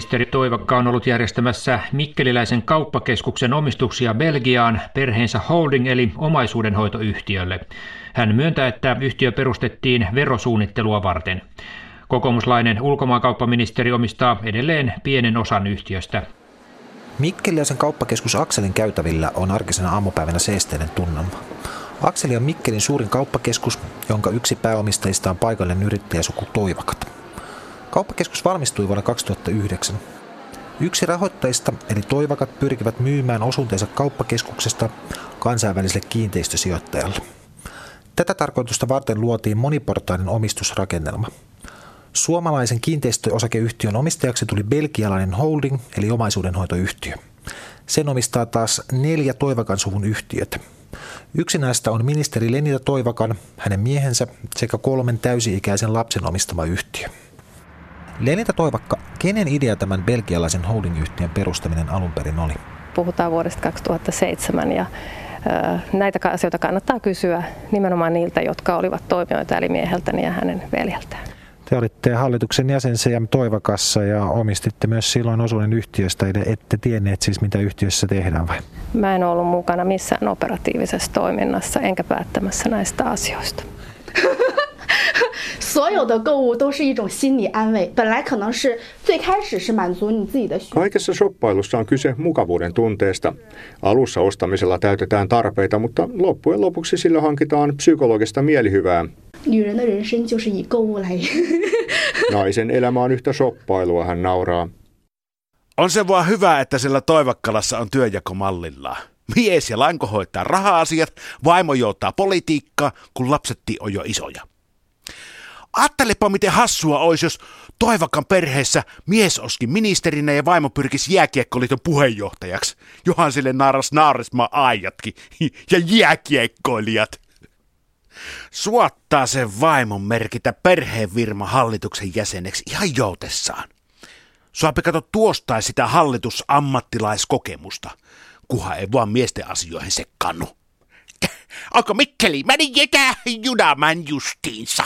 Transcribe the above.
Ministeri Toivakka on ollut järjestämässä Mikkeliläisen kauppakeskuksen omistuksia Belgiaan perheensä holding eli omaisuudenhoitoyhtiölle. Hän myöntää, että yhtiö perustettiin verosuunnittelua varten. Kokoomuslainen ulkomaankauppaministeri omistaa edelleen pienen osan yhtiöstä. Mikkeliläisen kauppakeskus Akselin käytävillä on arkisena aamupäivänä seesteinen tunnelma. Akseli on Mikkelin suurin kauppakeskus, jonka yksi pääomistajista on paikallinen yrittäjäsuku Toivakat. Kauppakeskus valmistui vuonna 2009. Yksi rahoittajista, eli Toivakat, pyrkivät myymään osuutensa kauppakeskuksesta kansainväliselle kiinteistösijoittajalle. Tätä tarkoitusta varten luotiin moniportainen omistusrakennelma. Suomalaisen kiinteistöosakeyhtiön omistajaksi tuli belgialainen holding, eli omaisuudenhoitoyhtiö. Sen omistaa taas neljä Toivakan suvun yhtiötä. Yksi näistä on ministeri Lenita Toivakan, hänen miehensä sekä kolmen täysi-ikäisen lapsen omistama yhtiö. Lenita Toivakka, kenen idea tämän belgialaisen holdingyhtiön perustaminen alun perin oli? Puhutaan vuodesta 2007 ja näitä asioita kannattaa kysyä nimenomaan niiltä, jotka olivat toimijoita, eli mieheltäni ja hänen veljeltään. Te olitte hallituksen jäsen CM Toivakassa ja omistitte myös silloin osuuden yhtiöstä, ette tienneet siis mitä yhtiössä tehdään vai? Mä en ollut mukana missään operatiivisessa toiminnassa enkä päättämässä näistä asioista. 所有的购物都是一种心理安慰，本来可能是最开始是满足你自己的需 Kaikessa shoppailussa on kyse mukavuuden tunteesta. Alussa ostamisella täytetään tarpeita, mutta loppujen lopuksi sillä hankitaan psykologista mielihyvää. 女人的人生就是以购物来 Naisen elämä on yhtä shoppailua, hän nauraa. On se vaan hyvä, että sillä Toivakkalassa on työjakomallillaan. Mies ja lanko hoitaa raha-asiat, vaimo joutaa politiikkaa, kun lapsetkin on jo isoja. Ajattelepa miten hassua olisi, jos Toivakan perheessä mies oski ministerinä ja vaimo pyrkisi jääkiekkoliiton puheenjohtajaksi. Johan sille naaras naarisma aijatkin ja jääkiekkoilijat. Suottaa sen vaimon merkitä perheen virma hallituksen jäseneksi ihan joutessaan. Suapi kato tuostaa sitä hallitusammattilaiskokemusta, kuha ei vaan miesten asioihin sekkannu. Onko Mikkeli, mä niin junaman justiinsa.